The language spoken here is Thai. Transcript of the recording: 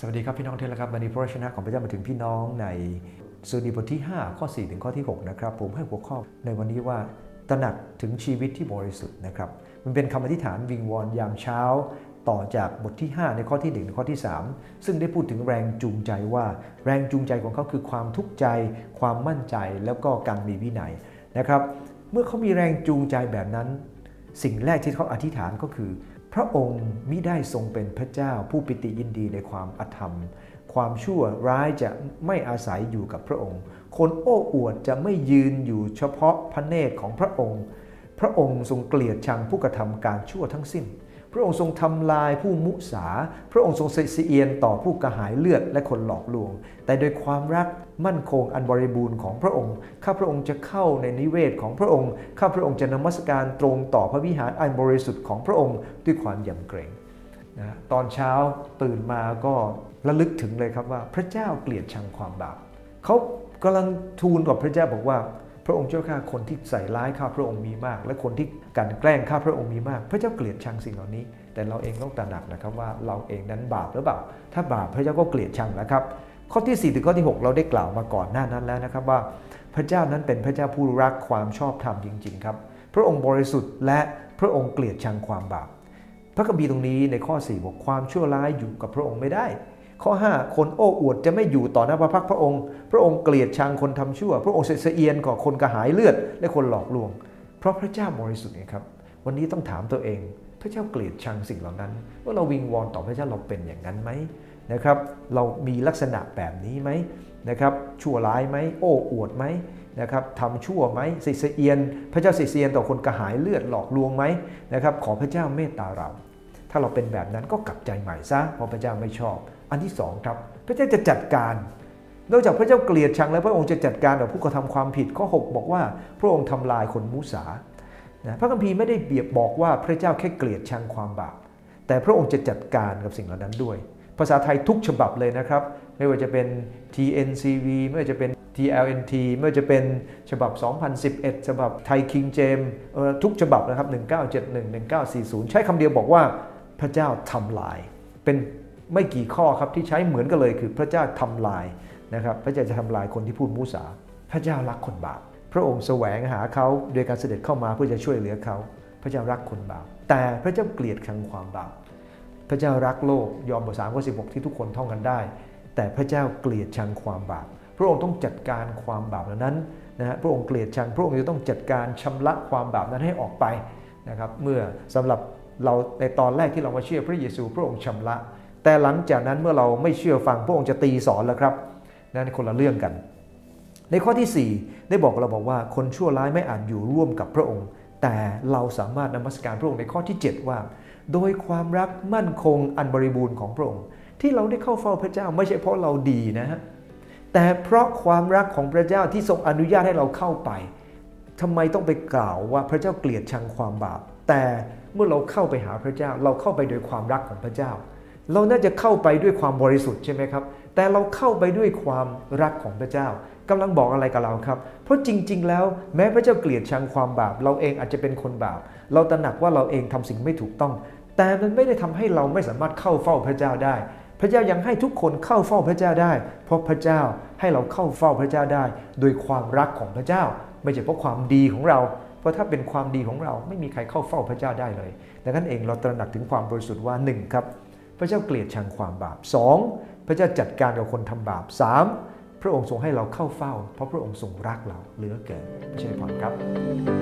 สวัสดีครับพี่น้องทุกท่านครับวันนี้พระวจนะของพระเจ้ามาถึงพี่น้องในสุดีบทที่ 5 ข้อ 4 ถึงข้อที่ 6 นะครับ ผมให้หัวข้อในวันนี้ว่าตระหนักถึงชีวิตที่บริสุทธิ์นะครับ มันเป็นคำอธิษฐานวิงวอนยามเช้า ต่อจากบทที่ 5 ในข้อที่1ในข้อที่ 3 ซึ่งได้พูดถึงแรงจูงใจว่า แรงจูงใจของเขาคือความทุกข์ใจ ความมั่นใจแล้วก็การมีวินัยนะครับ เมื่อเขามีแรงจูงใจแบบนั้น สิ่งแรกที่เขาอธิษฐานก็คือ พระองค์มิได้ทรงเป็นพระเจ้าผู้ปิติยินดีในความอธรรม ความชั่วร้ายจะไม่อาศัยอยู่กับพระองค์ คนโอ้อวดจะไม่ยืนอยู่เฉพาะพระเนตรของพระองค์ พระองค์ทรงเกลียดชังผู้กระทำการชั่วทั้งสิ้น พระองค์ทรงทำลายผู้มุสา พระองค์ทรงเสียเอียนต่อผู้กระหายเลือดและคนหลอกลวง แต่โดยความรักมั่นคงอันบริบูรณ์ของพระองค์ ข้าพระองค์จะเข้าในนิเวศของพระองค์ ข้าพระองค์จะนมัสการตรงต่อพระวิหารอันบริสุทธิ์ของพระองค์ด้วยความยำเกรงนะตอนเช้าตื่นมาก็ระลึกถึงเลยครับว่าพระเจ้าเกลียดชังความบาปเขากำลังทูลกับพระเจ้าบอกว่า พระองค์เจ้าข้าคนที่ใส่ร้ายข้าพระองค์มีมาก และคนที่กันแกล้งข้าพระองค์มีมาก พระเจ้าเกลียดชังสิ่งเหล่านี้ แต่เราเองต้องตระหนักนะครับว่าเราเองนั้นบาปหรือเปล่า ถ้าบาปพระเจ้าก็เกลียดชังนะครับ ข้อที่4ถึงข้อที่ 6 เราได้กล่าวมาก่อนหน้านั้นแล้วนะครับว่า พระเจ้านั้นเป็นพระเจ้าผู้รักความชอบธรรมจริง ๆ ครับ พระองค์บริสุทธิ์และพระองค์เกลียดชังความบาป พระคัมภีร์ตรงนี้ในข้อ4บอกความชั่วร้ายอยู่กับพระองค์ไม่ได้ ข้อ 5 คนโอ้อวดจะไม่อยู่ต่อหน้าพระพักพระองค์ พระองค์เกลียดชังคนทำชั่ว พระองค์เสียเอียนก่อคนกระหายเลือด และคนหลอกลวง เพราะพระเจ้าบริสุทธิ์ไงครับ วันนี้ต้องถามตัวเอง พระเจ้าเกลียดชังสิ่งเหล่านั้น ว่าเราวิงวอนต่อพระเจ้าเราเป็นอย่างนั้นไหมนะครับ เรามีลักษณะแบบนี้ไหมนะครับ ชั่วร้ายไหมโอ้อวดไหมนะครับทำชั่วไหมเสียเอียน พระเจ้าเสียเอียนต่อคนกระหายเลือดหลอกลวงไหมนะครับ ขอพระเจ้าเมตตาเรา ถ้าเราเป็นแบบนั้นก็กลับใจใหม่ซะเพราะพระเจ้าไม่ชอบ อันที่สองครับ พระเจ้าจะจัดการ นอกจากพระเจ้าเกลียดชังแล้วพระองค์จะจัดการกับผู้กระทำความผิดข้อ 6 บอกว่า พระองค์ทำลายคนมุสานะพระคัมภีร์ไม่ได้เบียบบอกว่าพระเจ้าแค่เกลียดชังความบาปแต่พระองค์จะจัดการกับสิ่งเหล่านั้นด้วย ภาษาไทยทุกฉบับเลยนะครับ ไม่ว่าจะเป็น TNCV ไม่ว่าจะเป็น TLNT ไม่ว่าจะเป็นฉบับ 2011 ฉบับไทยคิงเจมทุกฉบับนะครับ 1971 1940 ใช้คำเดียวบอกว่า พระเจ้าทำลาย เป็นไม่กี่ข้อครับที่ใช้เหมือนกันเลยคือพระเจ้าทำลายนะครับพระเจ้าจะทำลายคนที่พูดมุสา พระเจ้ารักคนบาป พระองค์แสวงหาเขาโดยการเสด็จเข้ามาเพื่อจะช่วยเหลือเขา พระเจ้ารักคนบาป แต่พระเจ้าเกลียดชังความบาป พระเจ้ารักโลกยอมบทสามข้อสิที่ทุกคนท่องกันได้ แต่พระเจ้าเกลียดชังความบาป พระองค์ต้องจัดการความบาปเหล่านั้นนะฮะพระองค์เกลียดชัง พระองค์จะต้องจัดการชำระความบาปนั้นให้ออกไปนะครับ เมื่อสำหรับ เราในตอนแรกที่เรามาเชื่อพระเยซูพระองค์ชำระ แต่หลังจากนั้นเมื่อเราไม่เชื่อฟังพระองค์จะตีสอนแล้วครับนั่นคนละเรื่องกัน ในข้อที่ 4 ได้บอกเราบอกว่าคนชั่วร้ายไม่อาจอยู่ร่วมกับพระองค์ แต่เราสามารถนมัสการพระองค์ในข้อที่ 7 ว่า โดยความรักมั่นคงอันบริบูรณ์ของพระองค์ ที่เราได้เข้าเฝ้าพระเจ้าไม่ใช่เพราะเราดีนะฮะแต่เพราะความรักของพระเจ้าที่ทรงอนุญาตให้เราเข้าไปทำไมต้องไปกล่าวว่าพระเจ้าเกลียดชังความบาป แต่เมื่อเราเข้าไปหาพระเจ้า เราเข้าไปโดยความรักของพระเจ้า เราน่าจะเข้าไปด้วยความบริสุทธิ์ใช่ไหมครับ แต่เราเข้าไปด้วยความรักของพระเจ้ากำลังบอกอะไรกับเราครับ เพราะจริง ๆ แล้วแม้พระเจ้าเกลียดชังความบาป เราเองอาจจะเป็นคนบาป เราตระหนักว่าเราเองทำสิ่งไม่ถูกต้อง แต่มันไม่ได้ทำให้เราไม่สามารถเข้าเฝ้าพระเจ้าได้พระเจ้ายังให้ทุกคนเข้าเฝ้าพระเจ้าได้ เพราะพระเจ้าให้เราเข้าเฝ้าพระเจ้าได้ โดยความรักของพระเจ้า ไม่ใช่เพราะความดีของเรา ราะถ้าเป็นความดีของเราไม่มีใครเข้าเฝ้าพระเจ้าได้เลยดังนั้นเองเราตระหนักถึงความบริสุทธิ์ว่า1ครับ พระเจ้าเกลียดชังความบาป 2. พระเจ้าจัดการกับคนทำบาป 3. พระองค์ทรงให้เราเข้าเฝ้า เพราะพระองค์ทรงรักเราเหลือเกินไม่ใช่พรครับ